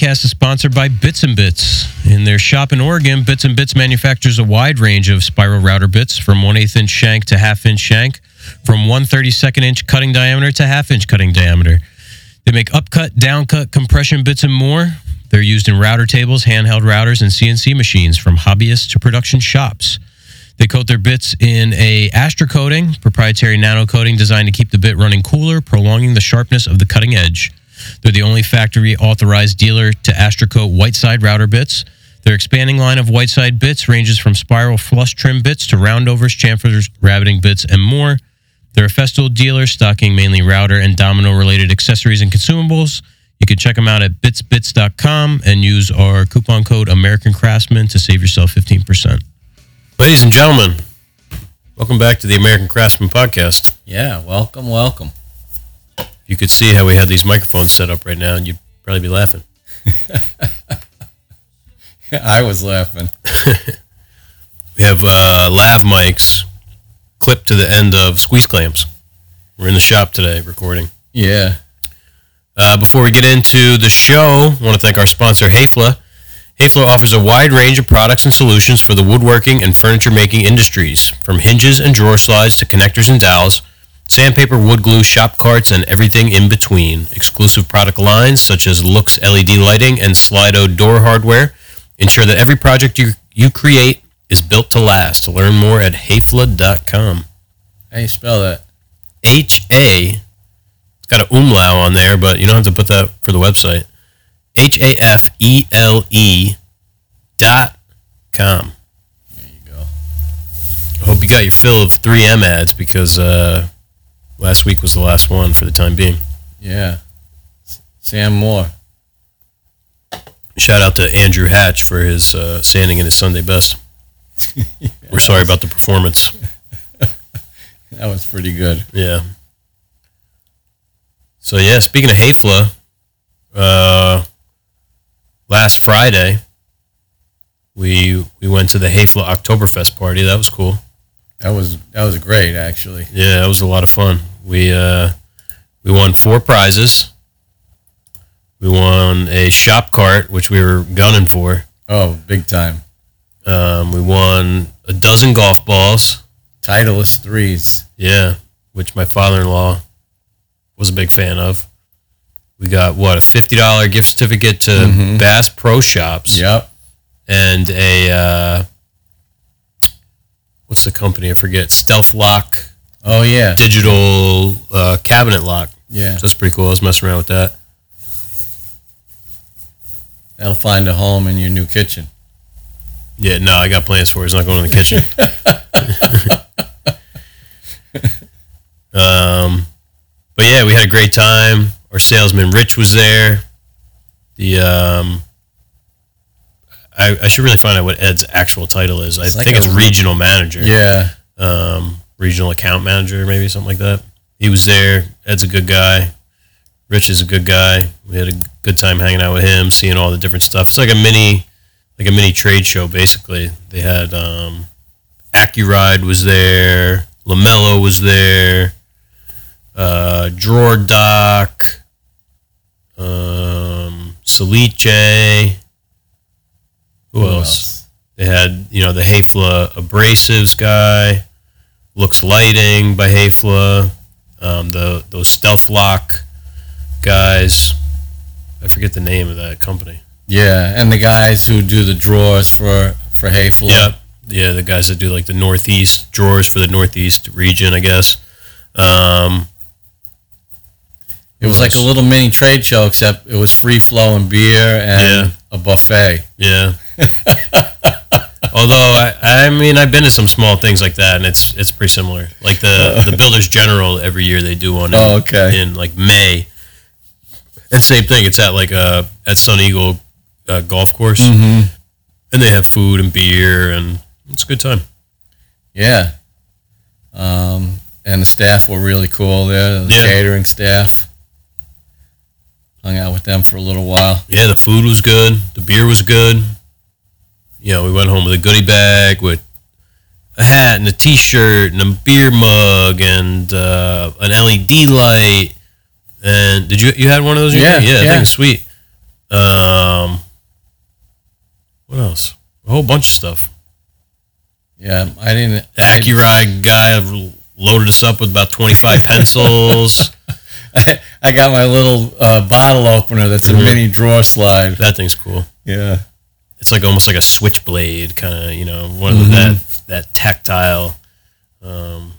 podcast is sponsored by Bits and Bits. In their shop in Oregon, Bits and Bits manufactures a wide range of spiral router bits from 1 8 inch shank to half inch shank, from 1 32nd inch cutting diameter to half inch cutting diameter. They make upcut, downcut, compression bits, and more. They're used in router tables, handheld routers, and CNC machines from hobbyists to production shops. They coat their bits in a Astra coating, proprietary nano coating designed to keep the bit running cooler, prolonging the sharpness of the cutting edge. They're the only factory authorized dealer to Astra coat Whiteside router bits. Their expanding line of Whiteside bits ranges from spiral flush trim bits to roundovers, chamfers, rabbiting bits, and more. They're a Festool dealer stocking mainly router and domino related accessories and consumables. You can check them out at bitsbits.com and use our coupon code American Craftsman to save yourself 15%. Ladies and gentlemen, welcome back to the American Craftsman podcast. Yeah, welcome, welcome. You could see how we had these microphones set up right now, and you'd probably be laughing. I was laughing. We have uh, lav mics clipped to the end of squeeze clamps. We're in the shop today recording. Yeah. Uh, before we get into the show, I want to thank our sponsor, Hafele. Hafele offers a wide range of products and solutions for the woodworking and furniture making industries, from hinges and drawer slides to connectors and dowels, sandpaper, wood glue, shop carts, and everything in between. Exclusive product lines such as Loox LED lighting and Slido door hardware ensure that every project you, you create is built to last. Learn more at hafele.com. How you spell that? H A. It's got an umlau on there, but you don't have to put that for the website. H A F E L E dot com. There you go. I hope you got your fill of 3M ads because uh, last week was the last one for the time being. Yeah. Sam Moore. Shout out to Andrew Hatch for his uh, standing in his Sunday best. We're sorry about the performance. That was pretty good. Yeah. So yeah, speaking of Hafele, uh, last Friday we we went to the Hafele Oktoberfest party. That was cool. That was that was great actually. Yeah, that was a lot of fun. We uh, we won four prizes. We won a shop cart, which we were gunning for. Oh, big time. Um, we won a dozen golf balls. Titleist threes. Yeah, which my father-in-law was a big fan of. We got what a fifty dollar gift certificate to Mhm. Bass Pro Shops Yep. and a uh, what's the company? I forget. Stealth Lock Oh yeah. digital uh, cabinet lock. Yeah. So that's pretty cool. I was messing around with that. That'll find a home in your new kitchen. Yeah, no, I got plans for it. It's not going in the kitchen. um, but yeah, we had a great time. Our salesman Rich was there. The um, I, I should really find out what Ed's actual title is. I like think it's regional manager. Yeah. Um, regional account manager, maybe something like that. He was there. Ed's a good guy. Rich is a good guy. We had a good time hanging out with him, seeing all the different stuff. It's like a mini, like a mini trade show. Basically, they had um, AccuRide was there, Lamello was there, uh, Drawer Dock, um, Salice. Who, Who else? else? They had you know the Hafele abrasives guy, Loox Lighting by Hafele, um, the those Stealth Lock guys. I forget the name of that company. Yeah. And the guys who do the drawers for for Hafele. Yep. Yeah, the guys that do like the Northeast drawers for the Northeast region, I guess. Um, It was like a little mini trade show, except it was free flowing beer and Yeah. a buffet. yeah. Although I, I mean, I've been to some small things like that, and it's it's pretty similar. Like the the Builders General every year they do one. In, Oh, okay. In like May, and same thing. It's at like uh at Sun Eagle uh, golf course, Mm-hmm. and they have food and beer, and it's a good time. Yeah. Um, and the staff were really cool there, the Yeah. catering staff. Hung out with them for a little while. Yeah, the food was good. The beer was good. You know, we went home with a goodie bag with a hat and a T-shirt and a beer mug and uh, an LED light. And did you you had one of those? Yeah, yeah, I think sweet. Um, what else? A whole bunch of stuff. Yeah, I didn't. The AccuRide guy loaded us up with about 25 pencils. I, I got my little uh, bottle opener that's a Mhm. mini drawer slide. That thing's cool. Yeah. It's like almost like a switchblade, kind of, you know, one of Mhm. that that tactile. Um,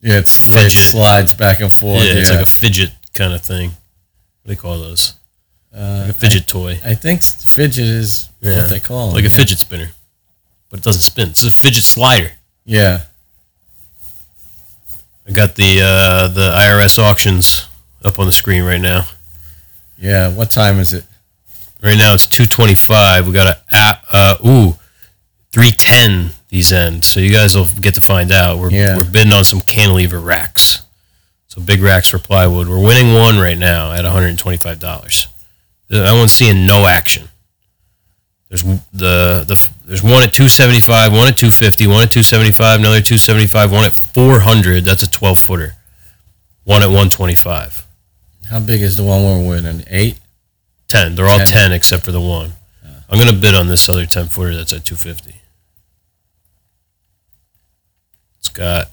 Yeah, it's, it Fidget. slides back and forth. yeah, Yeah, it's like a fidget kind of thing. What do they call those? uh, Like a fidget toy, I, I think fidget is Yeah. what they call them. like a yeah. fidget spinner, but it doesn't spin. It's a fidget slider. Yeah. I got the uh, the IRS auctions up on the screen right now. Yeah. What time is it? Right now it's two twenty five. We got a app. Uh, ooh, three ten. These end. So you guys will get to find out. We're Yeah. we're bidding on some cantilever racks. So big racks for plywood. We're winning one right now at one hundred and twenty five dollars. I That one's seeing no action. There's the the there's one at two seventy five, one at 250, one at two seventy five, another two seventy five, one at four hundred. That's a twelve footer. One at one twenty five. How big is the one we're winning? Eight. 10. They're all 10, 10. except for the one. I'm going to bid on this other 10 footer that's at 250. It's got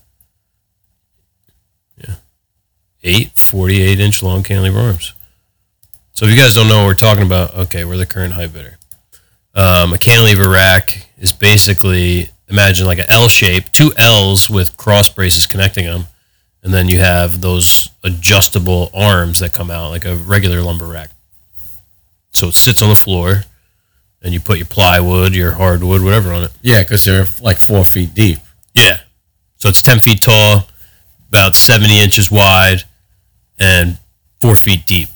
yeah, eight 48 inch long cantilever arms. So if you guys don't know what we're talking about, okay, we're the current high bidder. Um, a cantilever rack is basically imagine like an L shape, two L's with cross braces connecting them, and then you have those adjustable arms that come out like a regular lumber rack. So it sits on the floor, and you put your plywood, your hardwood, whatever on it. Yeah, because they're like four feet deep. Yeah. So it's 10 feet tall, about 70 inches wide, and four feet deep.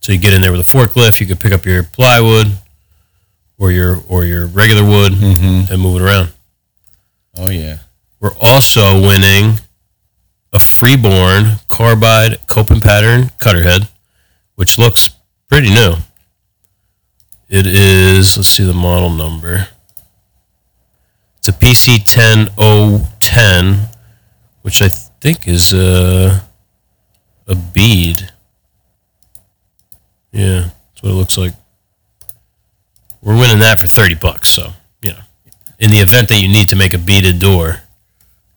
So you get in there with a forklift, you could pick up your plywood or your or your regular wood Mm-hmm. and move it around. Oh yeah. We're also winning a freeborn carbide coping pattern cutter head, which looks pretty new. It is, let's see the model number. It's a PC 10010, which I think is a, a bead. Yeah, that's what it looks like. We're winning that for 30 bucks, so, you know. In the event that you need to make a beaded door,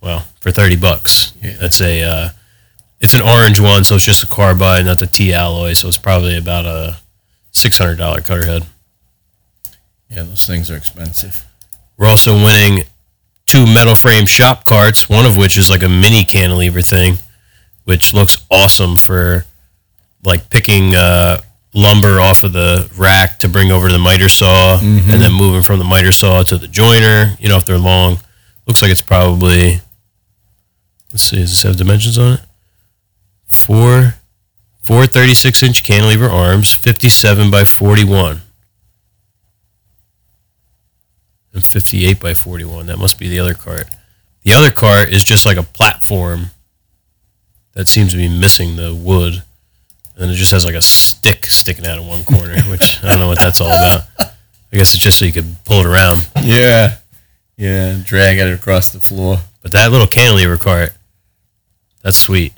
well, for 30 bucks. Yeah. That's a uh, it's an orange one, so it's just a carbide, not the T alloy, so it's probably about a $600 cutter head. Yeah, those things are expensive. We're also winning two metal frame shop carts, one of which is like a mini cantilever thing, which looks awesome for like picking uh, lumber off of the rack to bring over to the miter saw and then moving from the miter saw to the joiner, you know, if they're long. Looks like it's probably, let's see, does this have dimensions on it? Four, four 36 inch cantilever arms, 57 by 41 and 58 by 41. That must be the other cart. The other cart is just like a platform that seems to be missing the wood. And it just has like a stick sticking out of one corner, which I don't know what that's all about. I guess it's just so you could pull it around. Yeah. Yeah, drag it across the floor. But that little cantilever cart, that's sweet.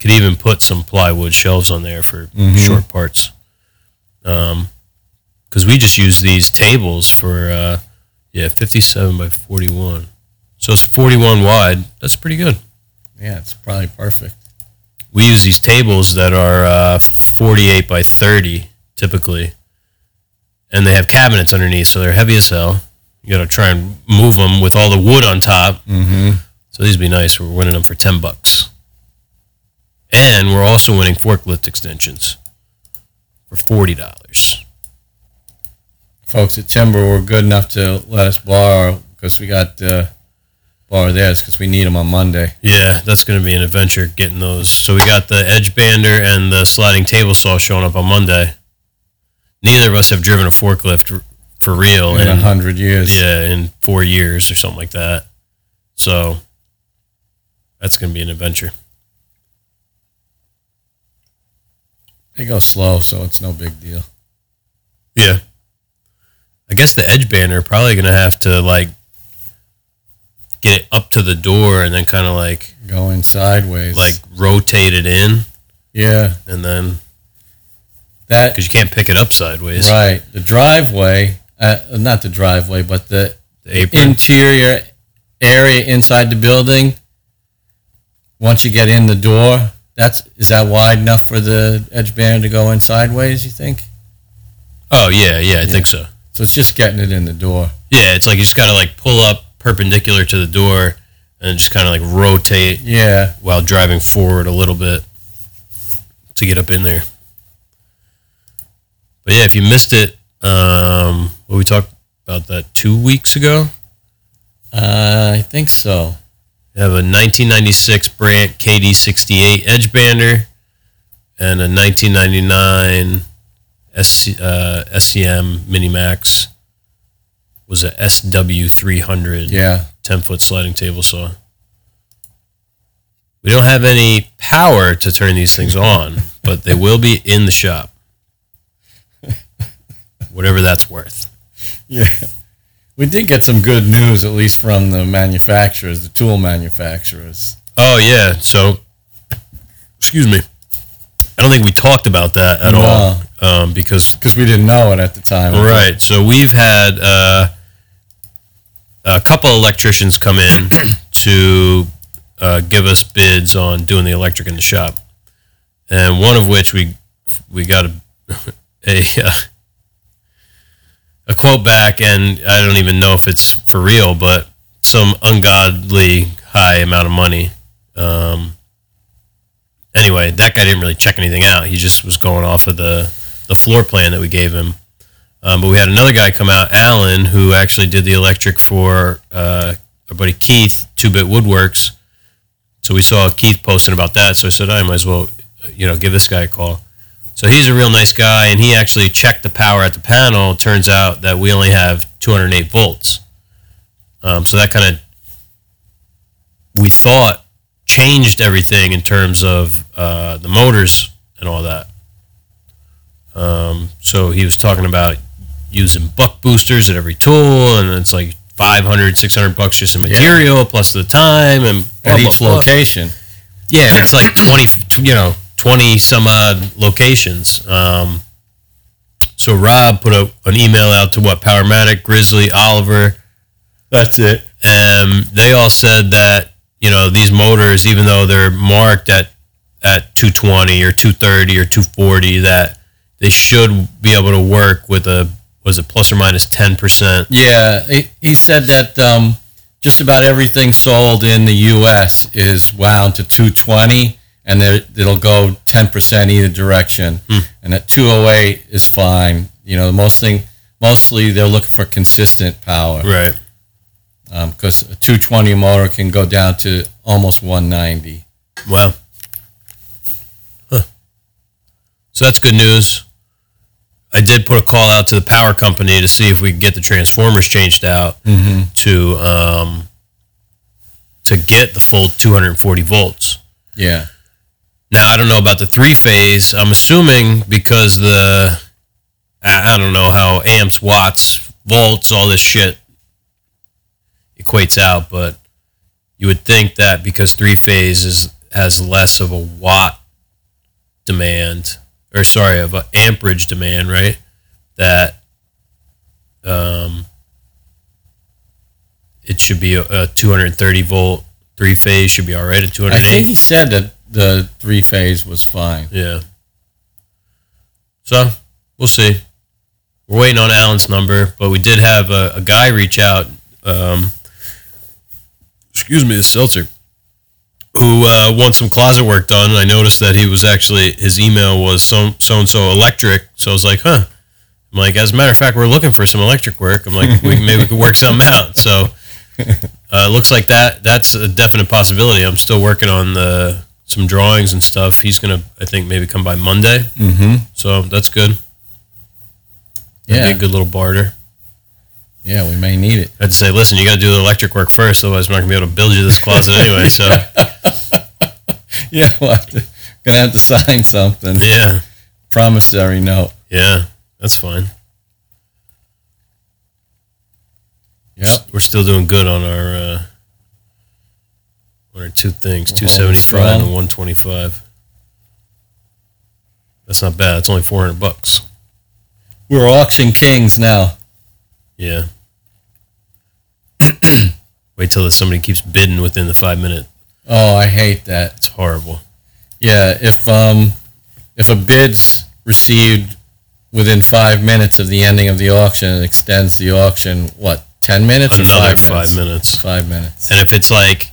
Could even put some plywood shelves on there for Mhm. short parts. Um, because we just use these tables for uh, yeah, fifty-seven by forty-one. So it's forty-one wide. That's pretty good. Yeah, it's probably perfect. We use these tables that are uh, forty-eight by thirty typically, and they have cabinets underneath, so they're heavy as hell. You got to try and move them with all the wood on top. Mm-hmm. So these would be nice. We're winning them for ten bucks, and we're also winning forklift extensions for forty dollars. Folks at Timber were good enough to let us borrow because we got uh, borrow theirs because we need them on Monday. Yeah, that's going to be an adventure getting those. So we got the edge bander and the sliding table saw showing up on Monday. Neither of us have driven a forklift for real In a hundred years. yeah in four years or something like that. So that's going to be an adventure. They go slow, so it's no big deal. Yeah. I guess the edge bander probably going to have to like get it up to the door and then kind of like Going sideways. like rotate it in yeah, and then that because you can't pick it up sideways. right the driveway, uh, not the driveway, but the The interior area inside the building. Once you get in the door, that's is that wide enough for the edge band to go in sideways? You think? oh yeah, yeah, I think so. So it's just getting it in the door. Yeah, it's like you just got to like pull up perpendicular to the door and just kind of like rotate Yeah, while driving forward a little bit to get up in there. But yeah, if you missed it, um, what we talked about that two weeks ago. uh, I think so. Have a 1996 Brandt KD68 Edge Bander and a 1999 SC, uh, SCM Minimax was a SW300 Yeah, 10 foot sliding table saw. We don't have any power to turn these things on, but they will be in the shop. Whatever that's worth. yeah. We did get some good news, at least from the manufacturers, the tool manufacturers. Oh, yeah. So, excuse me. I don't think we talked about that at No. all um, because because we didn't know it at the time. Right. So we've had uh, a couple electricians come in to uh, give us bids on doing the electric in the shop, and one of which we we got a a, uh, a quote back, and I don't even know if it's for real, but some ungodly high amount of money. Um, anyway, that guy didn't really check anything out. He just was going off of the the floor plan that we gave him. Um, but we had another guy come out, Alan, who actually did the electric for uh, our buddy Keith, Two Bit Woodworks. So we saw Keith posting about that. So I said, I might as well, you know, give this guy a call. So he's a real nice guy, and he actually checked the power at the panel. Turns out that we only have 208 volts. Um, so that kind of, we thought, changed everything in terms of uh, the motors and all that. Um, so he was talking about using buck boosters at every tool, and it's like 500, 600 bucks just in material plus the time and blah, At blah, each blah. location. Yeah, and it's like 20, you know, 20 some odd locations. Um, so Rob put a, an email out to what Powermatic, Grizzly, Oliver. That's it. and they all said that you know these motors, even though they're marked at at 220 or 230 or 240, that they should be able to work with a was it plus or minus 10 percent. Yeah, he, he said that um, just about everything sold in the U.S. is wound to 220, and there- it'll go 10% either direction, and that 208 is fine. You know, mostly mostly they're looking for consistent power Right. because a 220 motor can go down to almost 190. Wow. Huh. So that's good news. I did put a call out to the power company to see if we could get the transformers changed out to um, to get the full 240 volts. Yeah, Now I don't know about the three phase. I'm assuming because the I, I don't know how amps, watts, volts, all this shit equates out, but you would think that because three phase is has less of a watt demand, or sorry, of an amperage demand, right? That um, it should be a, a 230 volt three phase should be all right at I think he said that the three phase was fine. Yeah. So we'll see. We're waiting on Alan's number, but we did have a, a guy reach out. Um, excuse me, the seltzer, who uh, wants some closet work done. I noticed that he was actually his email was so so and so electric. So I was like, huh. I'm like, as a matter of fact, we're looking for some electric work. I'm like, we, maybe we could work something out. So uh, looks like that that's a definite possibility. I'm still working on the some drawings and stuff. He's gonna, I think, maybe come by Monday. Mm-hmm. So that's good. That'd be Yeah, a good little barter. Yeah, we may need it. I'd say, listen, you got to do the electric work first, otherwise, I'm not gonna be able to build you this closet anyway. So Yeah, we'll have to, gonna have to sign something. yeah, Promissory note. yeah, that's fine. Yep. We're still doing good on our uh, on our two things, two seventy five and one twenty five. That's not bad. It's only four hundred bucks. We're auction kings now. Yeah. Wait till somebody keeps bidding within the five minute. Oh, I hate that. It's horrible. Yeah, if um, if a bid's received within five minutes of the ending of the auction, it extends the auction what ten minutes or Another five, five minutes? minutes. Five minutes. And if it's like,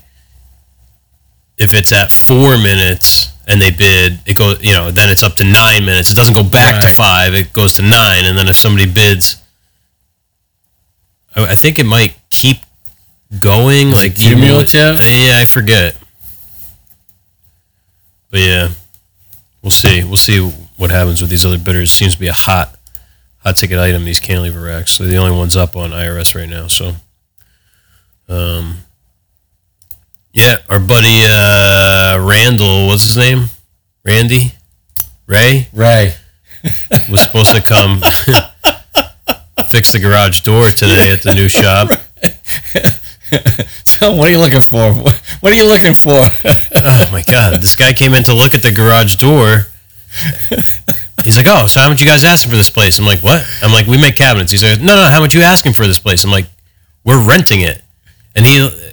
if it's at four minutes and they bid, it goes, you know, then it's up to nine minutes. It doesn't go back to five, it goes to nine. And then if somebody bids, I, I think it might keep going. Is like cumulative? Yeah, I forget. But yeah, we'll see. We'll see what happens with these other bidders. Seems to be a hot, hot ticket item. These cantilever racks. They're the only ones up on IRS right now. So, um, yeah, our buddy uh, Randall, what's his name? Randy, Ray Ray. was supposed to come fix the garage door today at the new shop. So what are you looking for? What are you looking for? Oh my god, this guy came in to look at the garage door. He's like, "Oh, so how much you guys asking for this place?" I'm like, "What?" I'm like, "We make cabinets." He's like, "No, no, how much you asking for this place?" I'm like, "We're renting it," and he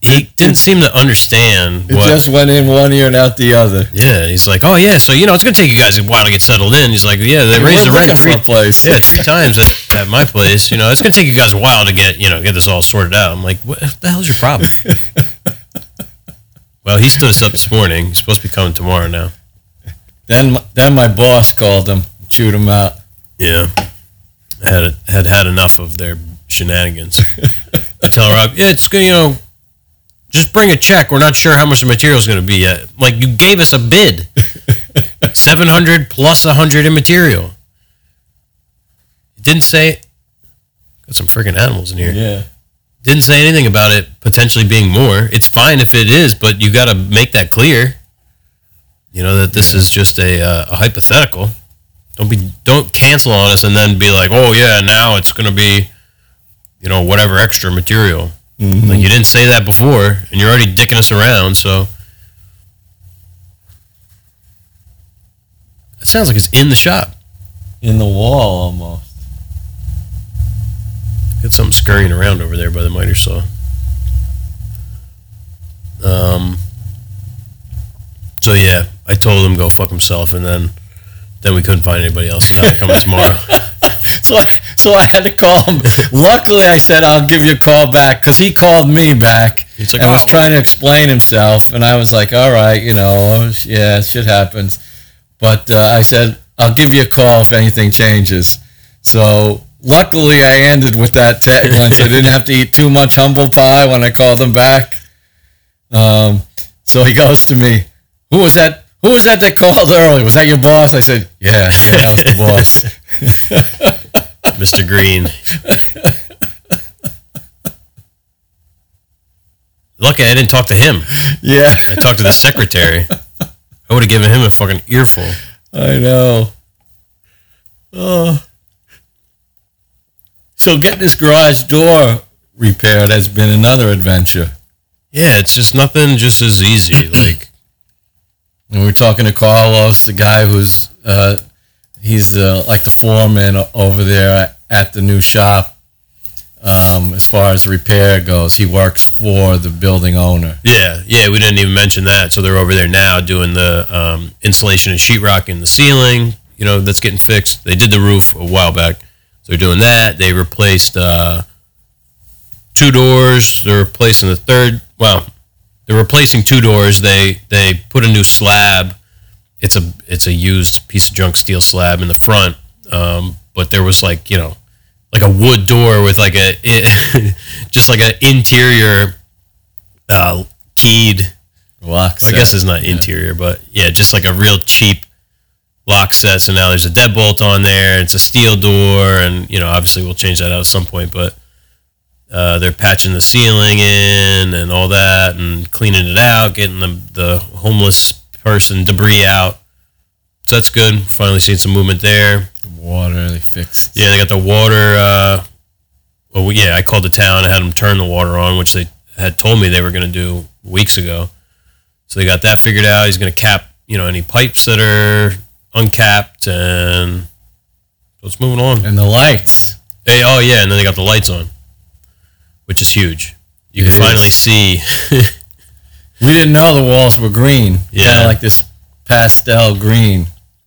he didn't seem to understand It what. just went in one ear and out the other. yeah, he's like, "Oh yeah, so you know it's gonna take you guys a while to get settled in." He's like, "Yeah, they raised the rent three place. yeah, three times at, at my place. You know, it's gonna take you guys a while to get you know get this all sorted out." I'm like, "What the hell's your problem?" well, he stood us up this morning. He's supposed to be coming tomorrow now. Then then my boss called him, chewed him out. Yeah, had had had enough of their shenanigans. I tell Rob, yeah, it's gonna you know, just bring a check. We're not sure how much the material is going to be yet. Like you gave us a bid, seven hundred plus a hundred in material. It didn't say. Got some freaking animals in here. Yeah. Didn't say anything about it potentially being more. It's fine if it is, but you got to make that clear. You know that this is just a, uh, a hypothetical. Don't be don't cancel on us and then be like, oh yeah, now it's gonna be, you know, whatever extra material. Like you didn't say that before, and you're already dicking us around. So it sounds like it's in the shop. In the wall almost. Got something scurrying around over there by the miter saw. Um. So yeah, I told him go fuck himself, and then then we couldn't find anybody else. So now they're coming tomorrow. So I, so I had to call him. Luckily, I said I'll give you a call back because he called me back He's like, and was "Oh." trying to explain himself, and I was like, "All right, you know, yeah, shit happens." But uh, I said I'll give you a call if anything changes. So luckily, I ended with that tagline, so I didn't have to eat too much humble pie when I called him back. Um, so he goes to me, "Who was that? Who was that that called early? Was that your boss?" I said, "Yeah, yeah, that was the boss." Mr. Green. Lucky I didn't talk to him. yeah. I talked to the secretary. I would have given him a fucking earful. I know. Oh. So getting this garage door repaired has been another adventure. Yeah, it's just nothing just as easy. Like And we were talking to Carlos, the guy who's uh, he's the like the foreman over there at the new shop. Um, as far as repair goes, he works for the building owner. Yeah, yeah, we didn't even mention that. So they're over there now doing the um, insulation and sheetrock in the ceiling. You know, that's getting fixed. They did the roof a while back. So they're doing that. They replaced uh, two doors. They're replacing the third. Well, they're replacing two doors. They they put a new slab. It's a it's a used piece of junk steel slab in the front. Um, but there was like you know like a wood door with like a just like an interior uh, keyed. Lock Set. I guess it's not interior, but yeah, just like a real cheap lock set. So now there's a deadbolt on there. It's a steel door, and you know, obviously we'll change that out at some point. But uh, they're patching the ceiling in and all that, and cleaning it out, getting the the homeless person debris out. So that's good. Finally seeing some movement there. water they fixed. Yeah, they got the water. Uh, well, yeah, I called the town and had them turn the water on, which they had told me they were going to do weeks ago. So they got that figured out. He's going to cap, you know, any pipes that are uncapped, and so it's moving on. And the lights. Hey, oh yeah, and then they got the lights on, which is huge. You It can finally see. We didn't know the walls were green. Yeah. Kind of like this pastel green.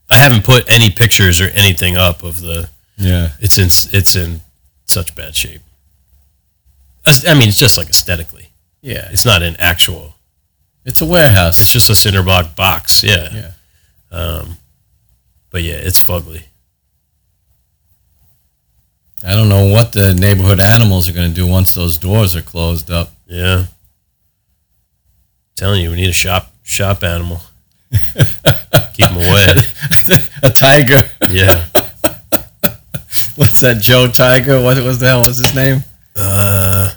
I haven't put any pictures or anything up of the. Yeah. It's in it's in such bad shape. I mean, it's just like aesthetically. Yeah. It's not an actual. It's a warehouse. It's just a cinder block box. Yeah. Yeah. Um, but yeah, it's fugly. I don't know what the neighborhood animals are going to do once those doors are closed up. Yeah. Telling you, we need a shop shop animal. Keep them away. a tiger. Yeah. What's that? Joe Tiger? What was the hell was his name? Uh,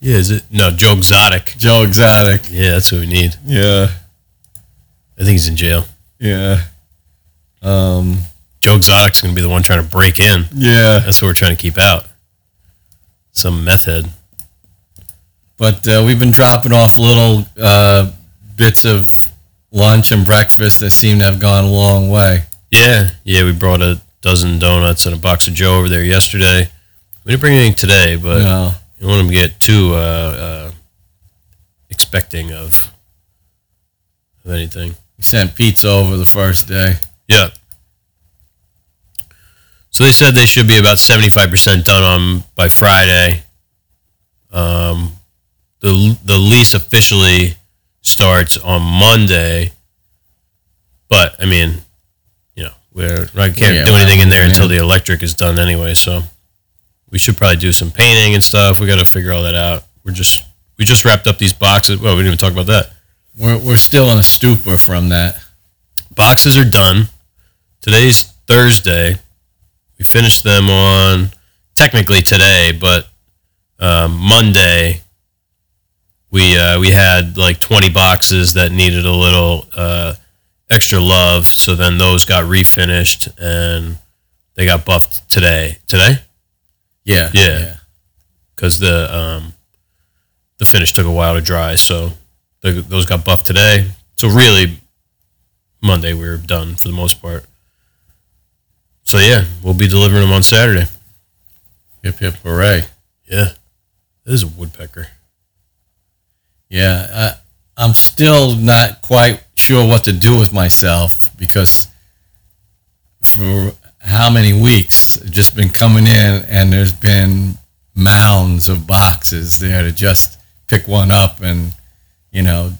yeah. Is it no Joe Exotic? Joe Exotic. Yeah, that's what we need. Yeah. I think he's in jail. Yeah. Um. Joe Exotic's gonna be the one trying to break in. Yeah. That's what we're trying to keep out. Some meth head. But uh, we've been dropping off little uh, bits of lunch and breakfast that seem to have gone a long way. Yeah, yeah. We brought a dozen donuts and a box of Joe over there yesterday. We didn't bring anything today, but No. you don't want them to get too uh, uh, expecting of of anything. We sent pizza over the first day. Yeah. So they said they should be about seventy five percent done on by Friday. Um, the the lease officially starts on Monday, but I mean, you know, we're I can't Yeah, do anything in there well, until the electric is done anyway. So we should probably do some painting and stuff. We got to figure all that out. We're just we just wrapped up these boxes. Well, we didn't even talk about that. We're, we're still in a stupor from that. boxes are done. Today's Thursday. We finished them on technically today, but um, Monday we uh, we had like 20 boxes that needed a little uh, extra love. So then those got refinished and they got buffed today. Today, Yeah. Yeah. because the um, the finish took a while to dry. So those got buffed today. So really, Monday we were done for the most part. So yeah, we'll be delivering them on Saturday. yep yep hooray. Yeah, this is a woodpecker. Yeah. I, I'm still not quite sure what to do with myself because for how many weeks just been coming in and there's been mounds of boxes there to just pick one up and, you know,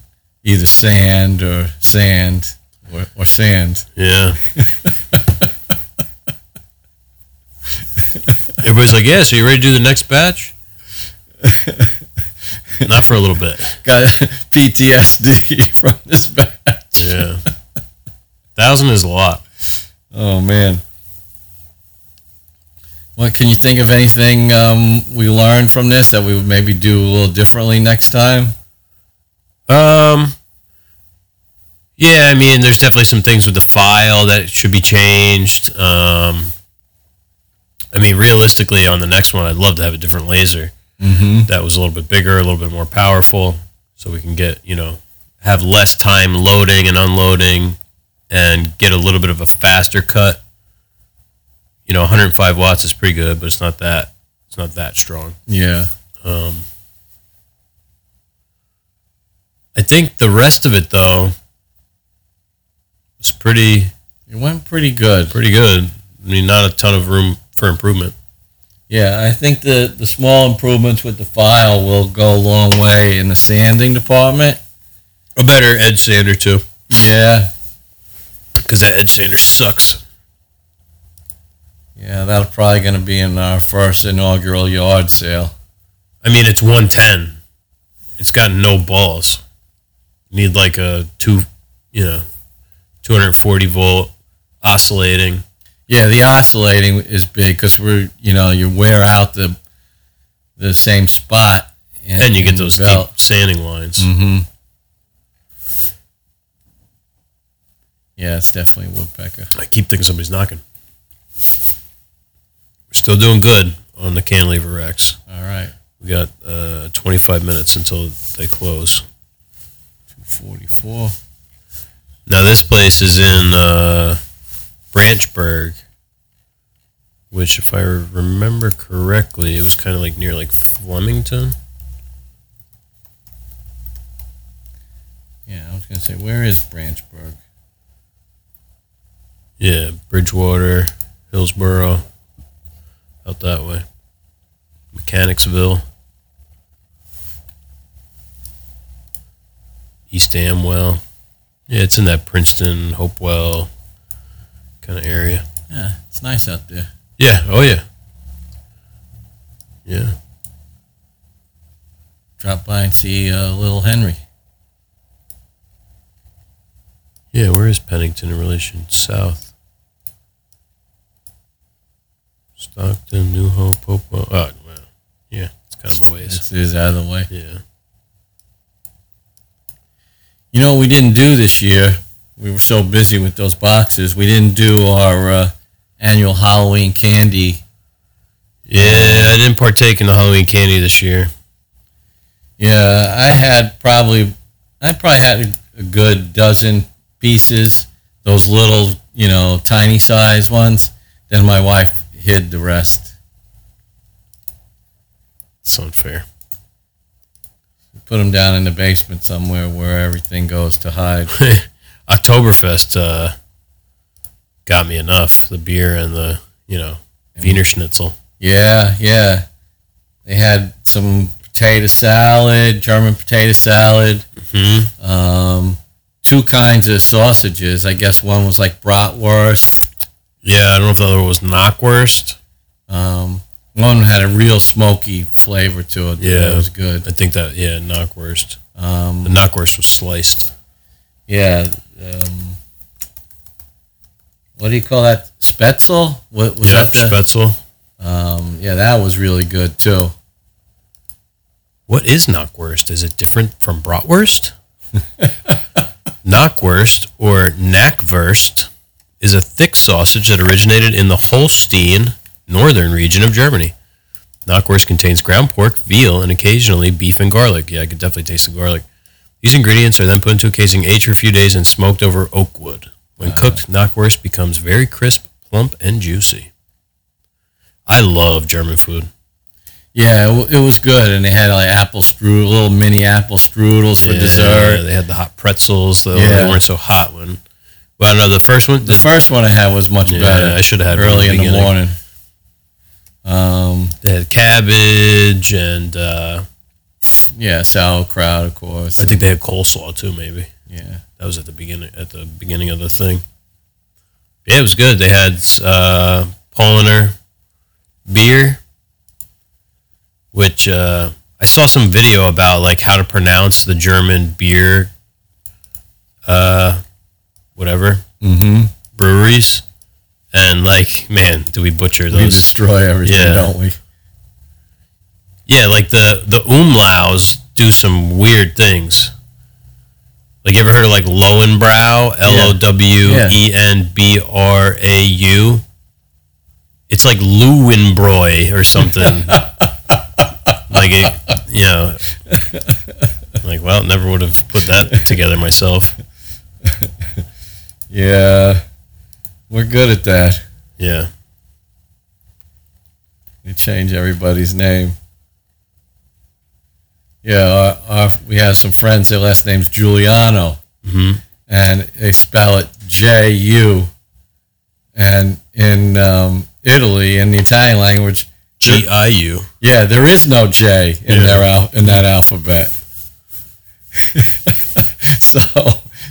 either sand or sand or, or sand. Yeah. Everybody's like, yeah. So you ready to do the next batch? Not for a little bit. Got PTSD from this batch. Yeah. Thousand is a lot. Oh man. What can you think of anything um, we learned from this that we would maybe do a little differently next time? Um. Yeah, I mean, there's definitely some things with the file that should be changed. Um. I mean, realistically, on the next one, I'd love to have a different laser Mm-hmm. that was a little bit bigger, a little bit more powerful, so we can get you know have less time loading and unloading, and get a little bit of a faster cut. You know, 105 watts is pretty good, but it's not that it's not that strong. Yeah. Um, I think the rest of it though was pretty It went pretty good. pretty good. I mean, not a ton of room for improvement. Yeah, I think the, the small improvements with the file will go a long way in the sanding department. A better edge sander too, Yeah. because that edge sander sucks. Yeah, that's probably going to be in our first inaugural yard sale. I mean, it's 110. It's got no balls. Need like a two, you know, 240 volt oscillating. Yeah, the oscillating is big because we're, you know, you wear out the the same spot. in- And you get those belt. deep sanding lines. Mm-hmm. Yeah, it's definitely woodpecker. I keep thinking somebody's knocking. We're still doing good on the cantilever racks. All right, We got uh, 25 minutes until they close. two forty four. Now this place is in uh, Branchburg, which, if I remember correctly, it was kind of like near like Flemington. Yeah, I was gonna say, where is Branchburg? Yeah, Bridgewater, Hillsborough, out that way. Mechanicsville, East Amwell. Yeah, it's in that Princeton, Hopewell kind of area. Yeah, it's nice out there. Yeah. Oh yeah. Yeah. Drop by and see uh, little Henry. Yeah. Where is Pennington in relation south? Stockton, New Hope, Hopewell. Oh, well, yeah, it's kind of a ways. This is out of the way. Yeah. You know what we didn't do this year? We were so busy with those boxes. We didn't do our uh, annual Halloween candy. Yeah, I didn't partake in the Halloween candy this year. Yeah, I had probably, I probably had a, a good dozen pieces. Those little, you know, tiny size ones. Then my wife hid the rest. It's unfair. Put them down in the basement somewhere where everything goes to hide. Oktoberfest uh, got me enough. The beer and the, you know, Wiener Schnitzel. Yeah, yeah. They had some potato salad, German potato salad, hmm um, two kinds of sausages. I guess one was like bratwurst. Yeah, I don't know if the other was Knockwurst. Um, one had a real smoky flavor to it. Yeah. it was good. I think that, yeah, Knockwurst. Um, The Knockwurst was sliced. yeah. Um, what do you call that? Spaetzle? What was yeah, that? The, Spaetzle. um, yeah, that was really good too. What is Knockwurst? Is it different from Bratwurst? Knockwurst, or Knackwurst, is a thick sausage that originated in the Holstein, northern region of Germany. Knockwurst contains ground pork, veal, and occasionally beef and garlic. Yeah, I could definitely taste the garlic. These ingredients are then put into a casing, aged for a few days, and smoked over oak wood. When cooked, knockwurst becomes very crisp, plump, and juicy. I love German food. Yeah, it, it was good, and they had like apple strudel, little mini apple strudels for Yeah, dessert. They had the hot pretzels, though Yeah. they weren't so hot when. Well, no, the first one. The first one I had was much Yeah, better. I should have had early in the the morning. Um, they had cabbage, and uh, yeah, sauerkraut, of course. I think they had coleslaw too. Maybe yeah, that was at the beginning. At the beginning of the thing. Yeah, it was good. They had uh, Paulaner beer, which uh, I saw some video about, like how to pronounce the German beer, uh, whatever mm-hmm. breweries, and like, man, do we butcher those? we destroy everything, Yeah. don't we? Yeah, like the the umlauts do some weird things. Like you ever heard of like Lowenbrau? L O W E N B R A U. It's like Lewenbräu or something. like it, you know. Like, well, never would have put that together myself. Yeah, we're good at that. Yeah. We change everybody's name. Yeah, our, our, we have some friends. Their last name's Giuliano, hmm and they spell it J U. And in um, Italy, in the Italian language, G I U. yeah, there is no J in Yeah. their al- in that alphabet. so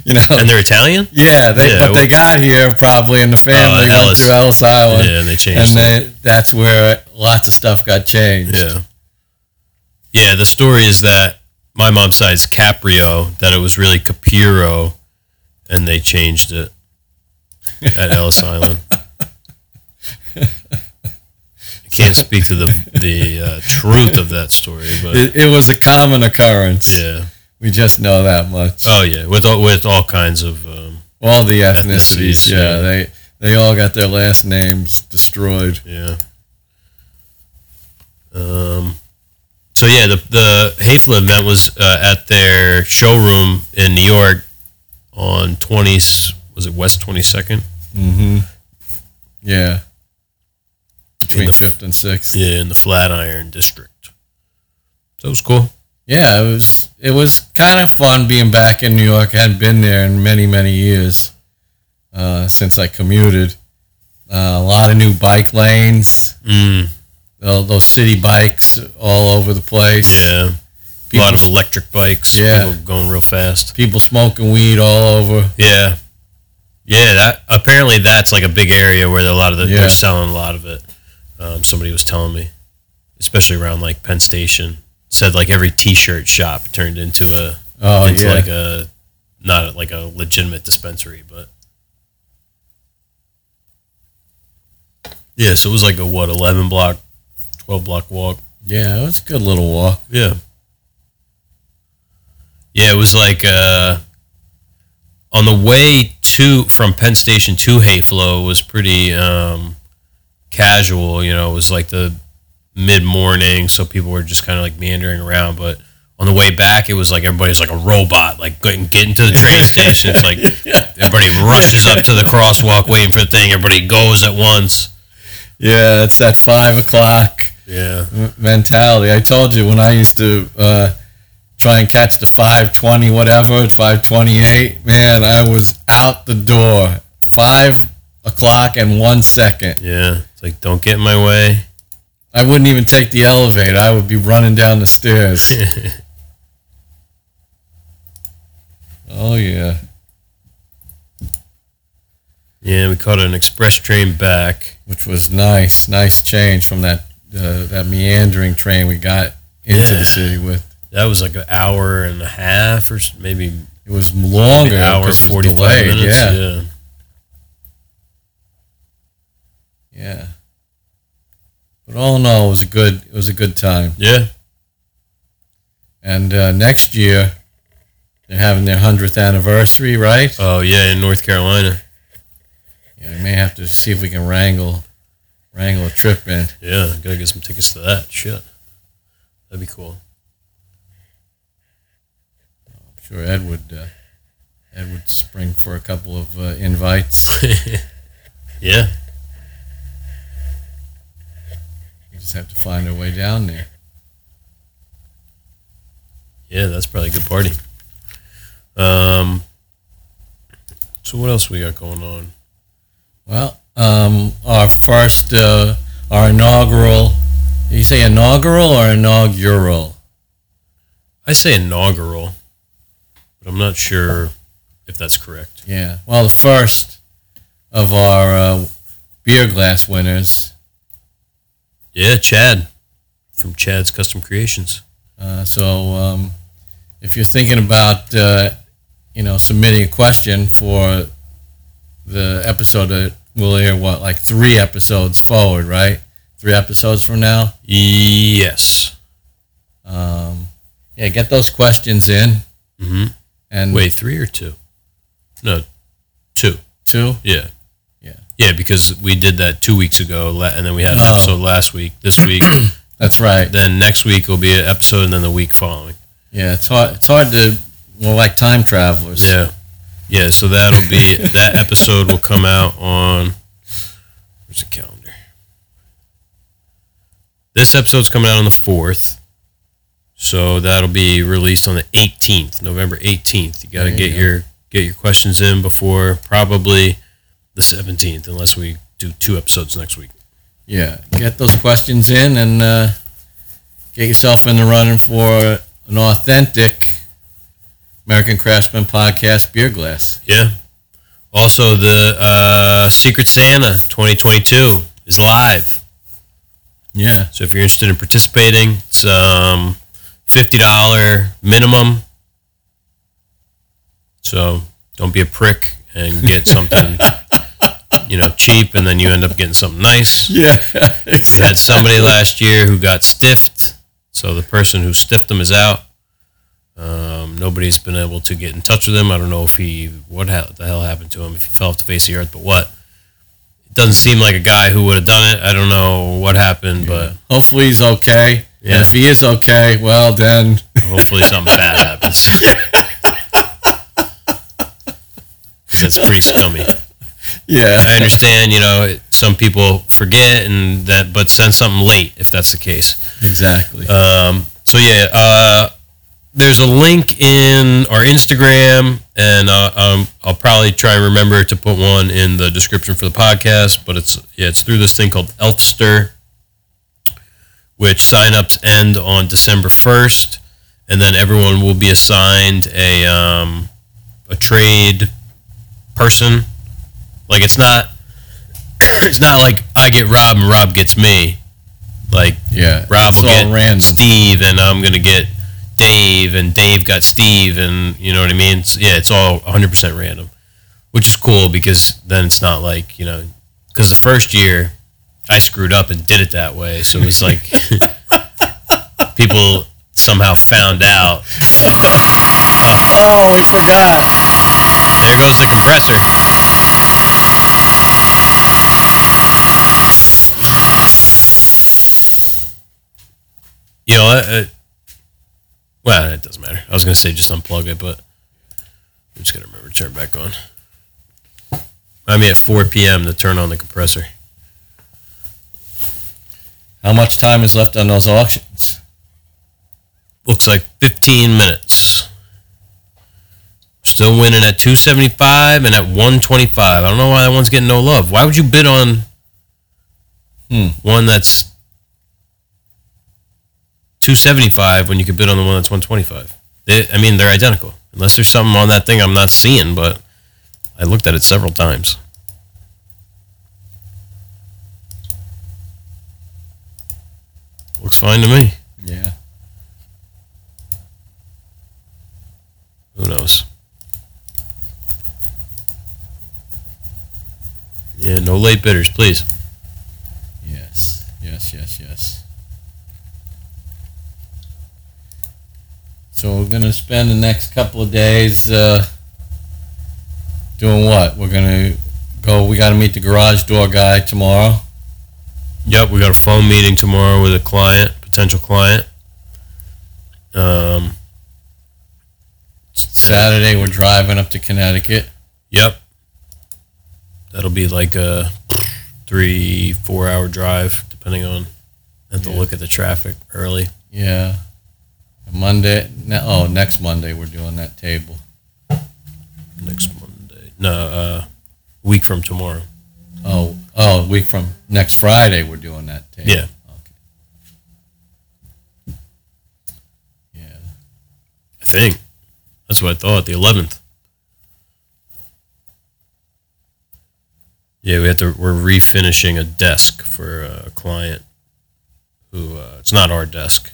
you know, And they're Italian? yeah, they, Yeah, but they got here probably in the family went Ellis. through Ellis Island, Yeah, and they changed and they, that's where lots of stuff got changed. Yeah. Yeah, the story is that my mom's side's Caprio, that it was really Capiro, and they changed it at Ellis Island. I can't speak to the the uh, truth of that story, but It, it was a common occurrence. yeah. We just know that much. Oh yeah, with all, with all kinds of um, All the ethnicities, Ethnicities, yeah, yeah. they they all got their last names destroyed. yeah. Um. So yeah, the the Hafele event was uh, at their showroom in New York on 20s. Was it West 22nd? Mm-hmm. Yeah. Between the- fifth and sixth. Yeah, in the Flatiron District. So it was cool. Yeah, it was it was kind of fun being back in New York. I hadn't been there in many many years uh, since I commuted. Uh, a lot of new bike lanes, Mm, tho- those city bikes all over the place. yeah. a lot of electric bikes. Yeah. People going real fast. people smoking weed all over. Yeah. Yeah, that apparently that's like a big area where a lot of the, Yeah. they're selling a lot of it. Um, somebody was telling me, especially around like Penn Station, said like every T-shirt shop turned into a Oh into yeah, like a not like a legitimate dispensary, but yeah. So it was like a what eleven block, twelve block walk. yeah. It was a good little walk. Yeah. Yeah, it was like uh, on the way to from Penn Station to Hafele was pretty um, casual. You know, it was like the mid morning, so people were just kind of like meandering around. But on the way back, it was like everybody's like a robot, like getting getting to the train station. It's like everybody rushes up to the crosswalk, waiting for the thing. Everybody goes at once. Yeah, it's that five o'clock Yeah, mentality. I told you when I used to uh, try and catch the 520 whatever at 528, man, I was out the door. Five o'clock and one second. yeah. It's like don't get in my way. I wouldn't even take the elevator. I would be running down the stairs. oh yeah. Yeah, we caught an express train back. Which was nice. Nice change from that uh, that meandering train we got into Yeah. the city with. That was like an hour and a half, or maybe It was longer. an hour because it was forty delayed. minutes. Yeah. Yeah. Yeah. But all in all, it was a good. It was a good time. yeah, And uh, next year, they're having their hundredth anniversary, right? Oh yeah, in North Carolina. Yeah, we may have to see if we can wrangle, wrangle a trip in. Yeah, gotta get some tickets to that. Shit, that'd be cool. I'm sure Ed would. Uh, Ed would spring for a couple of uh, invites. yeah, We just have to find our way down there. yeah, that's probably a good party. Um, so what else we got going on? Well, um, our first, uh, our inaugural. You say inaugural or inaugural? I say inaugural, but I'm not sure if that's correct. Yeah. Well, the first of our uh, beer glass winners. Yeah, Chad from Chad's Custom Creations. Uh, so, um, if you're thinking about, uh, you know, submitting a question for the episode will hear what, like three episodes forward, right? Three episodes from now. Yes. Um, yeah, get those questions in. hmm And Wait, three or two? No, two. two. Yeah. Yeah. Yeah, because we did that two weeks ago, and then we had an Oh. episode last week. This week, That's right. then next week will be an episode, and then the week following. Yeah, it's hard. It's hard to. We're like time travelers. Yeah, yeah. So that'll be that episode will come out on. Where's the calendar? This episode's coming out on the fourth, so that'll be released on the eighteenth, November eighteenth. You got to you get go. your get your questions in before probably the seventeenth, unless we do two episodes next week. Yeah, get those questions in and uh, get yourself in the running for an authentic American Craftsman podcast beer glass. Yeah. Also, the uh, Secret Santa 2022 is live. Yeah, So if you're interested in participating, it's um, $50 minimum. So don't be a prick and get something, you know, cheap, and then you end up getting something nice. yeah, We had somebody last year who got stiffed. So the person who stiffed them is out. Um, nobody's been able to get in touch with him. I don't know if he what ha- the hell happened to him. If he fell off the face of the earth, but what? It doesn't seem like a guy who would have done it. I don't know what happened, but Hopefully he's okay. Yeah. And if he is okay, well then, hopefully something bad happens. that's pretty scummy. Yeah. I understand, you know, some people forget and that, but send something late if that's the case. Exactly. Um, so yeah, uh, there's a link in our Instagram, and uh, um, I'll probably try and remember to put one in the description for the podcast. But it's yeah, it's through this thing called Elfster, which signups end on December first, and then everyone will be assigned a um, a trade person. Like it's not it's not like I get Rob and Rob gets me. Like yeah. Rob will get random. Steve, and I'm gonna get Dave, and Dave got Steve, and you know what I mean. It's, yeah, it's all 100 percent random, which is cool because then it's not like you know, because the first year I screwed up and did it that way, so it was like people somehow found out. Oh, we forgot. There goes the compressor. You know, uh, well, it doesn't matter. I was going to say just unplug it, but I'm just going to remember to turn it back on. I mean, at 4 p.m. to turn on the compressor. How much time is left on those auctions? Looks like 15 minutes. Still winning at 275 and at 125. I don't know why that one's getting no love. Why would you bid on Hmm. one that's 275 when you could bid on the one that's 125? They, I mean, they're identical. Unless there's something on that thing I'm not seeing, but I looked at it several times. Looks fine to me. Yeah. Who knows? Yeah, no late bidders, please. Yes. Yes. Yes. Yes. So we're gonna spend the next couple of days uh, doing what? We're gonna go. We got to meet the garage door guy tomorrow. Yep, we got a phone meeting tomorrow with a client, potential client. Um, Saturday we're driving up to Connecticut. yep. That'll be like a three, four hour drive, depending on. Have to Yeah. look at the traffic early. Yeah. Monday. No, oh, next Monday we're doing that table. Next Monday. No, uh, week from tomorrow. Oh, oh, a week from next Friday we're doing that table. Yeah. Okay. Yeah. I think. That's what I thought. The 11th. Yeah, we have to. We're refinishing a desk for a client who. Uh, it's not our desk.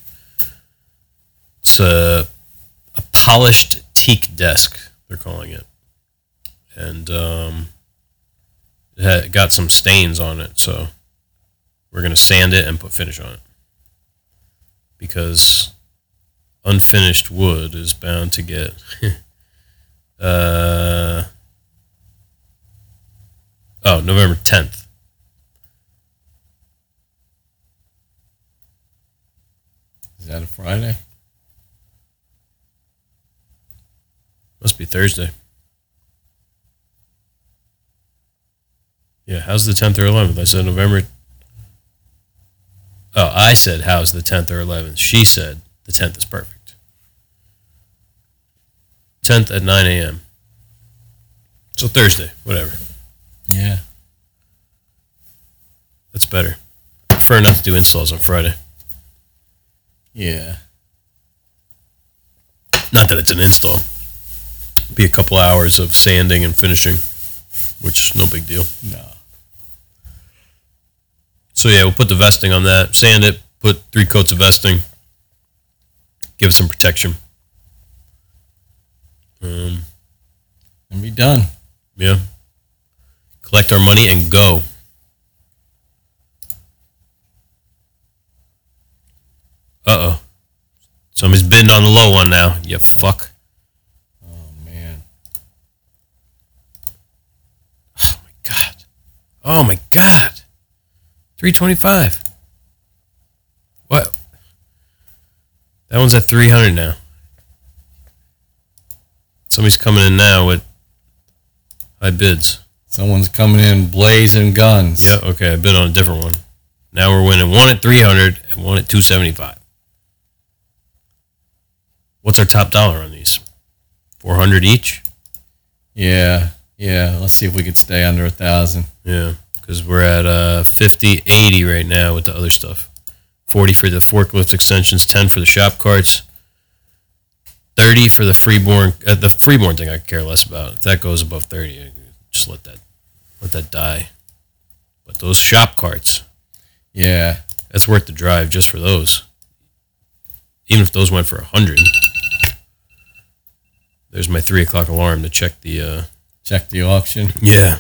It's a a polished teak desk. They're calling it, and um, it had, got some stains on it. So we're gonna sand it and put finish on it because unfinished wood is bound to get uh oh november 10th Is that a Friday? Must be thursday. Yeah how's the 10th or 11th i said november. Oh i said how's the 10th or 11th she said the 10th is perfect. 10th at 9 a.m so thursday whatever. Yeah. that's better. I prefer not to do installs on friday. Yeah. Not that it's an install. Be a couple hours of sanding and finishing, which no big deal. No. So yeah, we'll put the vesting on that, sand it, put three coats of vesting, give it some protection. Um, And be done. yeah. Collect our money and go. Uh oh. Somebody's bidding on the low one now. You fuck. Oh man. Oh my god. Oh my god. 325. What? That one's at 300 now. Somebody's coming in now with high bids. Someone's coming in blazing guns. Yeah, okay, I bid on a different one. Now we're winning one at 300 and one at 275. What's our top dollar on these? 400 each? Yeah. Yeah. Let's see if we could stay under a thousand. Yeah, because we're at uh, 50, 80 right now with the other stuff. 40 for the forklift extensions, 10 for the shop carts, 30 for the freeborn. Uh, the freeborn thing I care less about. If that goes above 30, I just let that let that die. But those shop carts, Yeah. that's worth the drive just for those. Even if those went for 100. There's my 3 o'clock alarm to check the... Uh, Check the auction. Yeah.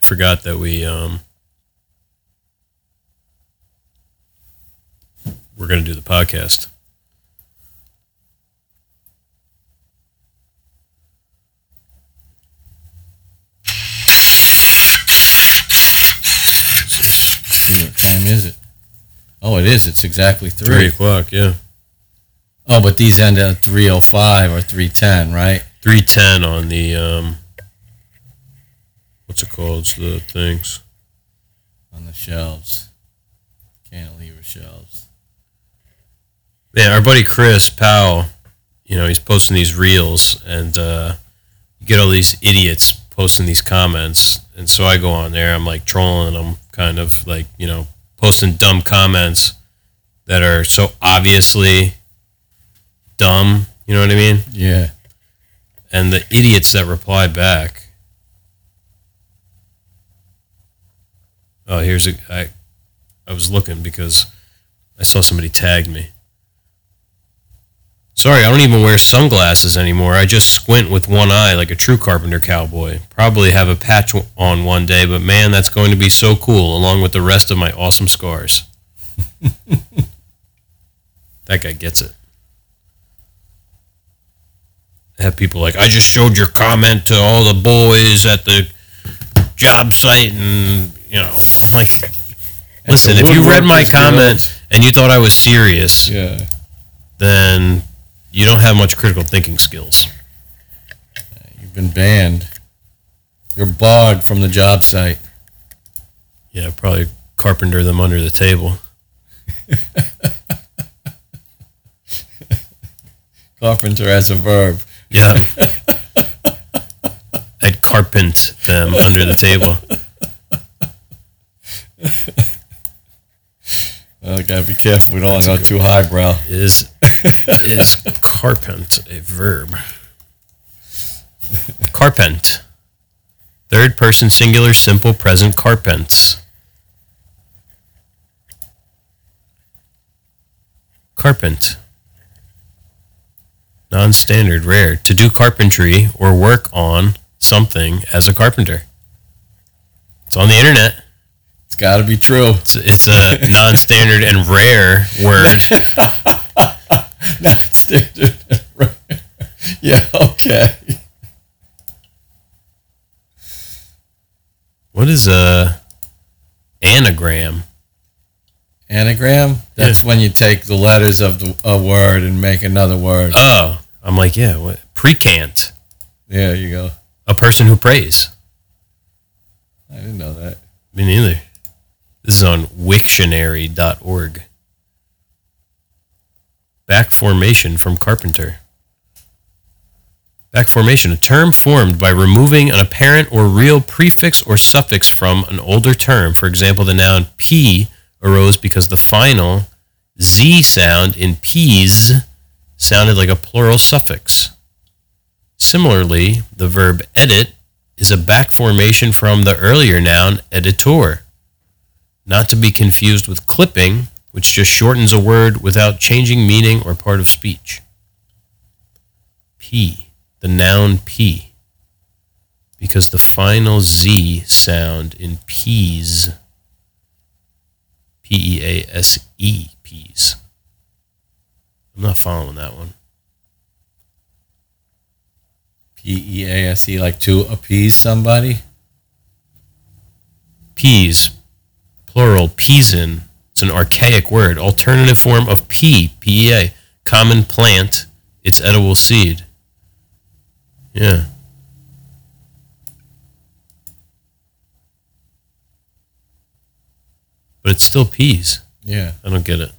Forgot that we um we're going to do the podcast. What time is it? Oh, it is. It's exactly three. 3 o'clock, yeah. Oh, but these end at 305 or 310, right? 310 on the um what's it called? It's the things. On the shelves. Cantilever shelves. Man, our buddy Chris Powell, you know, he's posting these reels and uh you get all these idiots posting these comments and so I go on there, I'm like trolling them kind of like, you know, posting dumb comments that are so obviously dumb, you know what I mean? Yeah. And the idiots that reply back. Oh, here's a I I was looking because I saw somebody tagged me. Sorry, I don't even wear sunglasses anymore. I just squint with one eye like a true carpenter cowboy. Probably have a patch on one day, but man, that's going to be so cool along with the rest of my awesome scars. that guy gets it. I have people like, I just showed your comment to all the boys at the job site, and you know, I'm like, listen, if you read my comment and you thought I was serious, Yeah. then you don't have much critical thinking skills. You've been banned. You're barred from the job site. Yeah, probably carpenter them under the table. Carpenter as a verb. Yeah. I'd carpent them under the table. Oh, gotta be careful. We don't want to go too highbrow. Is is carpent a verb? Carpent. Third person singular simple present carpents. Carpent. Non standard, rare. To do carpentry or work on something as a carpenter. It's on the internet. It's gotta be true. It's, it's a non standard and rare word. Not standard. rare. yeah, okay. What is a anagram? Anagram? That's when you take the letters of the, a word and make another word. Oh, I'm like, yeah, what? Precant. Yeah, you go. A person who prays. I didn't know that. Me neither. This is on Wiktionary.org. Back formation from Carpenter. Back formation, a term formed by removing an apparent or real prefix or suffix from an older term. For example, the noun pea arose because the final z sound in peas sounded like a plural suffix. Similarly, the verb edit is a back formation from the earlier noun editor, not to be confused with clipping, which just shortens a word without changing meaning or part of speech. P, the noun P, because the final Z sound in peas, P E A S E, peas. I'm not following that one. P E A S E, like to appease somebody? Peas, plural, peason. It's an archaic word, alternative form of pea, PEA, common plant, its edible seed. Yeah. But it's still peas. Yeah. I don't get it.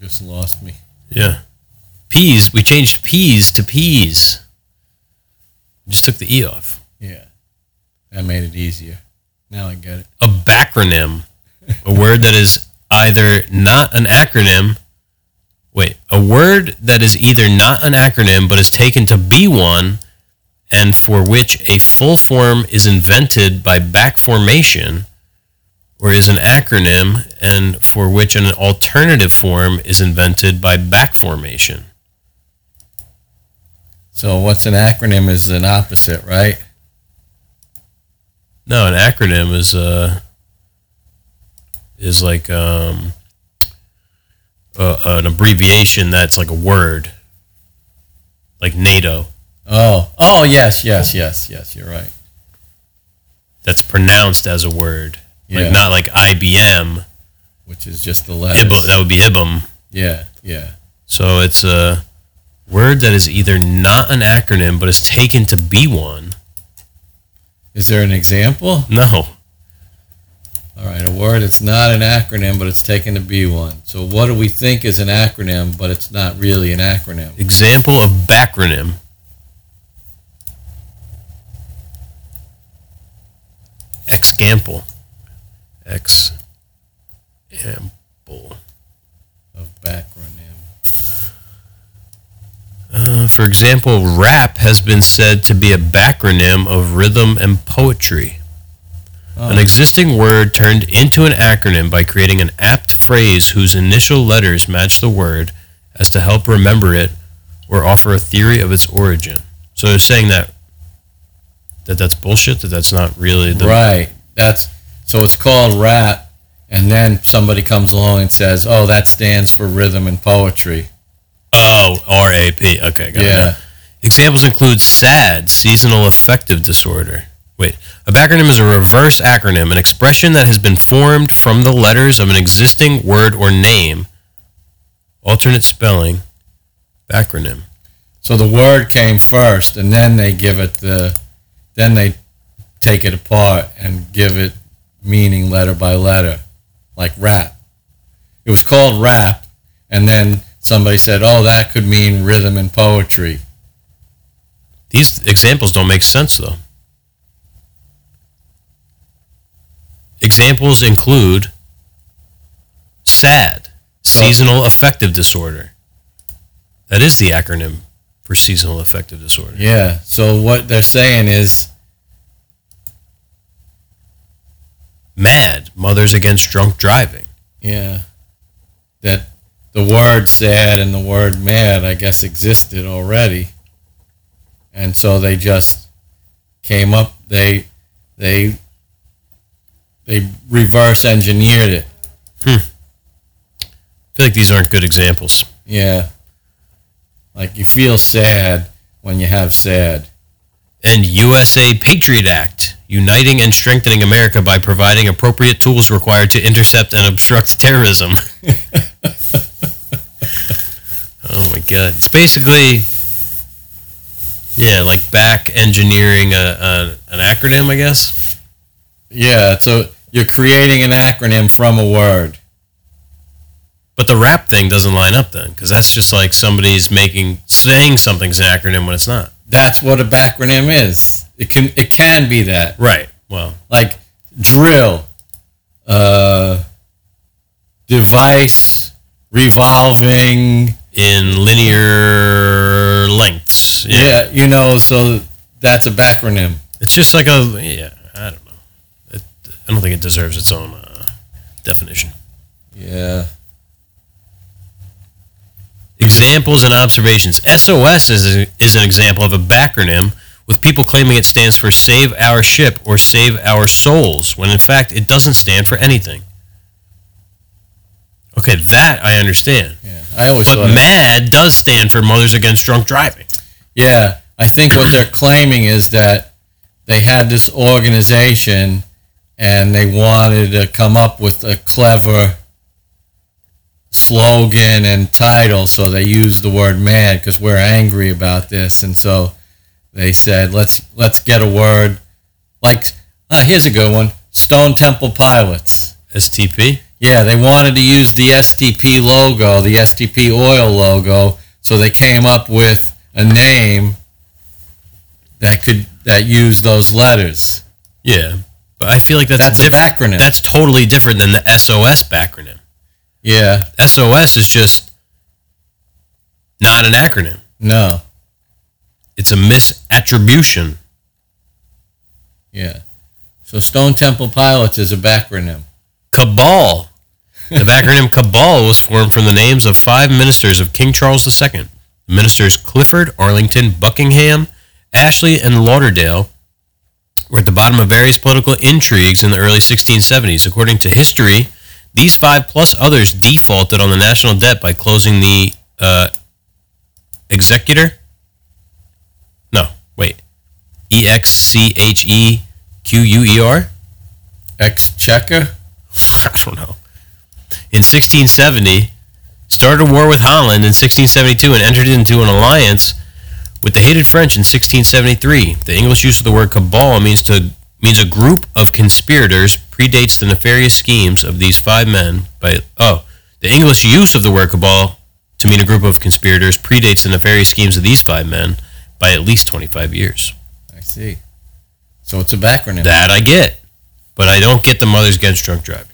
Just lost me. Yeah. Peas. We changed peas to peas. Just took the E off. That made it easier. Now I get it. A backronym. a word that is either not an acronym. Wait, a word that is either not an acronym but is taken to be one and for which a full form is invented by back formation or is an acronym and for which an alternative form is invented by back formation. So what's an acronym is an opposite, right? No, an acronym is uh is like um uh, an abbreviation that's like a word, like NATO. Oh, oh yes, yes, yes, yes. You're right. That's pronounced as a word, Yeah. like not like IBM. Which is just the letters. Ib- that would be IBM. yeah, yeah. So it's a word that is either not an acronym but is taken to be one. Is there an example? No, All right, a word it's not an acronym, but it's taken to be one. So what do we think is an acronym, but it's not really an acronym? example of backronym. Example. Example. Of backronym. Uh, for example, rap has been said to be a backronym of rhythm and poetry. Oh, An existing word turned into an acronym by creating an apt phrase whose initial letters match the word as to help remember it or offer a theory of its origin. So they're saying that that that's bullshit, that that's not really the right. That's so it's called rap, and then somebody comes along and says, "Oh, that stands for rhythm and poetry." Oh, RAP. Okay, got it. Yeah. now. Examples include SAD, seasonal affective disorder. Wait, a backronym is a reverse acronym, an expression that has been formed from the letters of an existing word or name. Alternate spelling, backronym. So the word came first, and then they give it the, then they take it apart and give it meaning letter by letter, like rap. It was called rap, and then somebody said, "Oh, that could mean rhythm and poetry." These examples don't make sense though. Examples include SAD, seasonal affective disorder. That is the acronym for seasonal affective disorder. Yeah. So what they're saying is, MAD, Mothers Against Drunk Driving. yeah, the word "sad" and the word "mad" I guess existed already, and so they just came up. They they they reverse engineered it. Hmm. I feel like these aren't good examples. Yeah. Like you feel sad when you have sad. And USA Patriot Act, uniting and strengthening America by providing appropriate tools required to intercept and obstruct terrorism. oh my god. It's basically yeah, like back engineering a, a an acronym, I guess. Yeah, so you're creating an acronym from a word. But the rap thing doesn't line up then, because that's just like somebody's making saying something's an acronym when it's not. That's what a backronym is. It can it can be that. Right. Well, Like drill, uh, device, revolving. In linear lengths. Yeah. you know, so that's a backronym. It's just like a yeah. I don't know. It, I don't think it deserves its own uh, definition. Yeah. Examples and observations. SOS is, a, is an example of a backronym with people claiming it stands for Save Our Ship or Save Our Souls, when in fact it doesn't stand for anything. Okay, that I understand. I always But MAD does stand for Mothers Against Drunk Driving. Yeah, I think what they're claiming is that they had this organization and they wanted to come up with a clever slogan and title, so they used the word "mad" because we're angry about this, and so they said, "Let's let's get a word like Ah, here's a good one. Stone Temple Pilots. STP. Yeah, they wanted to use the STP logo, the STP oil logo, so they came up with a name that could that used those letters. Yeah, but I feel like that's That's a diff- backronym. That's totally different than the SOS backronym. Yeah, SOS is just not an acronym. no, It's a misattribution. yeah. So Stone Temple Pilots is a backronym. Cabal. The acronym Cabal was formed from the names of five ministers of King Charles II. Ministers Clifford, Arlington, Buckingham, Ashley, and Lauderdale were at the bottom of various political intrigues in the early 1670s. According to history, these five plus others defaulted on the national debt by closing the uh, executor. No, wait. E X C H E Q U E R? Exchequer. I don't know. In 1670, started a war with Holland in 1672 and entered into an alliance with the hated French in 1673. The English use of the word cabal means to means a group of conspirators predates the nefarious schemes of these five men by oh, the English use of the word cabal to mean a group of conspirators predates the nefarious schemes of these five men by at least 25 years. I see. So it's a backronym. That I get, but I don't get the Mothers Against Drunk Driving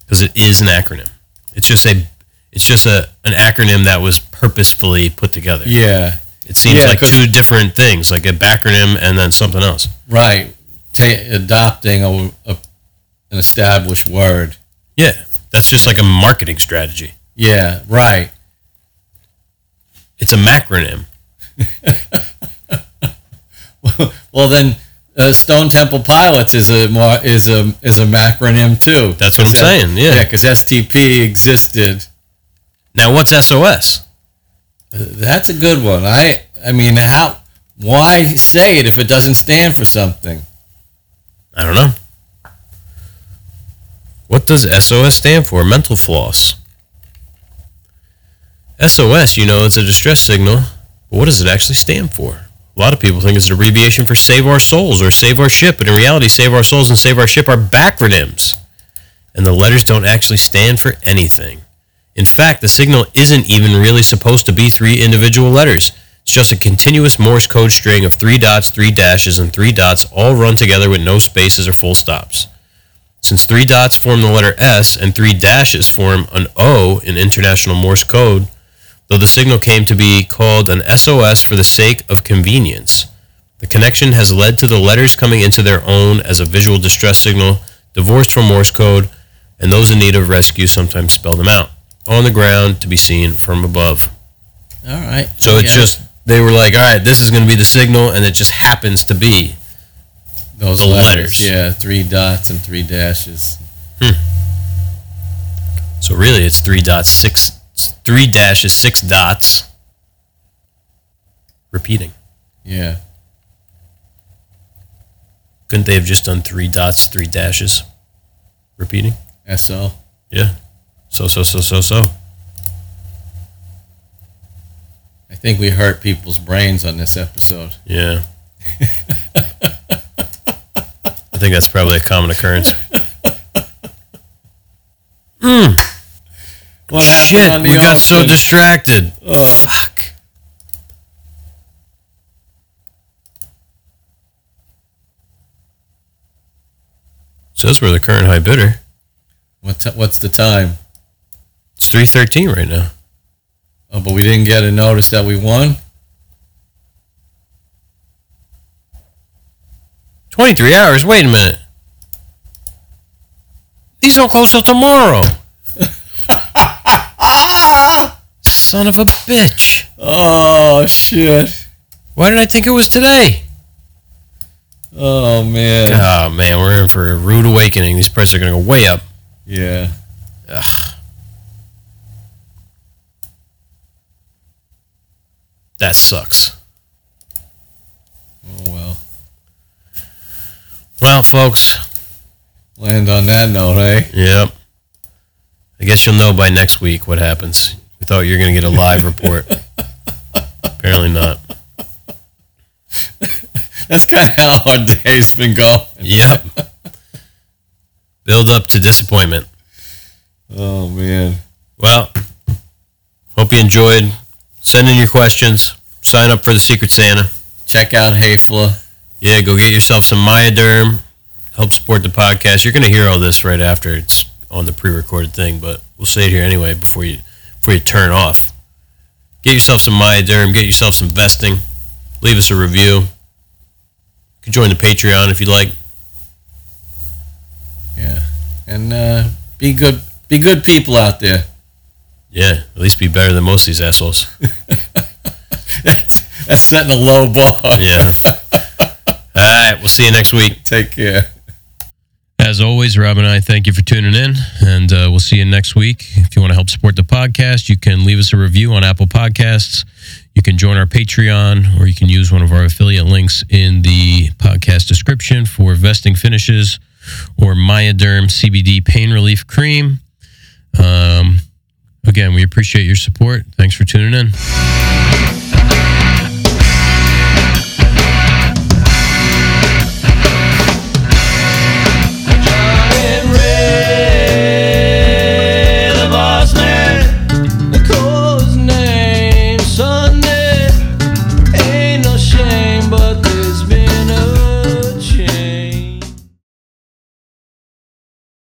because it is an acronym. It's just a, it's just a an acronym that was purposefully put together. yeah, It seems Yeah, like two different things, like a backronym and then something else. right. Ta adopting a, a an established word. Yeah, that's just like a marketing strategy. Yeah, right. It's a macronym. Well, then uh, Stone Temple Pilots is a is a is a macronym too. That's what I'm that- saying, yeah. yeah, because STP existed. Now, what's SOS? That's a good one. I I mean, how? Why say it if it doesn't stand for something? I don't know. What does SOS stand for? Mental floss. SOS, you know, it's a distress signal. But what does it actually stand for? A lot of people think it's an abbreviation for Save Our Souls or Save Our Ship, but in reality, Save Our Souls and Save Our Ship are backronyms. And the letters don't actually stand for anything. In fact, the signal isn't even really supposed to be three individual letters. It's just a continuous Morse code string of three dots, three dashes, and three dots all run together with no spaces or full stops. Since three dots form the letter S and three dashes form an O in International Morse code, though the signal came to be called an SOS for the sake of convenience. The connection has led to the letters coming into their own as a visual distress signal, divorced from Morse code, and those in need of rescue sometimes spell them out on the ground to be seen from above. All right. So it's just they were like, all right, this is going to be the signal, and it just happens to be. those the letters. letters. Yeah, three dots and three dashes. Hmm. So really, it's three dots, six, three dashes, six dots. Repeating. Yeah. Couldn't they have just done three dots, three dashes? Repeating. SO. Yeah. So so so so so. I think we hurt people's brains on this episode. Yeah. I think that's probably a common occurrence. Hmm. What happened Shit, on the we got so distracted. Oh, fuck. So that's where the current high bidder. What t- what's the time? It's three thirteen right now. Oh, but we didn't get a notice that we won. Twenty three hours. Wait a minute. These don't close till tomorrow. Son of a bitch. Oh shit! Why did I think it was today? Oh man. Oh man, we're in for a rude awakening. These prices are going to go way up. Yeah. Ugh. That sucks. Oh well. Well, folks, Land on that note, eh? yep. I guess you'll know by next week what happens. We thought you were going to get a live report. Apparently not. that's kind of how our day's been going. Yep. Build up to disappointment. Oh man. Well, hope you enjoyed. Send in your questions. Sign up for the Secret Santa. Check out Hafele. Yeah, go get yourself some Myaderm. Help support the podcast. You're going to hear all this right after it's on the pre-recorded thing, but we'll say it here anyway before you before you turn off. Get yourself some Myaderm. Get yourself some vesting. Leave us a review. You can join the Patreon if you'd like. Yeah. And uh, be good be good people out there. Yeah, at least be better than most of these assholes. that's, that's setting a low bar. Yeah. All right, we'll see you next week. Take care. As always, Rob and I thank you for tuning in, and uh, we'll see you next week. If you want to help support the podcast, you can leave us a review on Apple Podcasts. You can join our Patreon, or you can use one of our affiliate links in the podcast description for vesting finishes or Myaderm CBD pain relief cream. Um, again, we appreciate your support. Thanks for tuning in.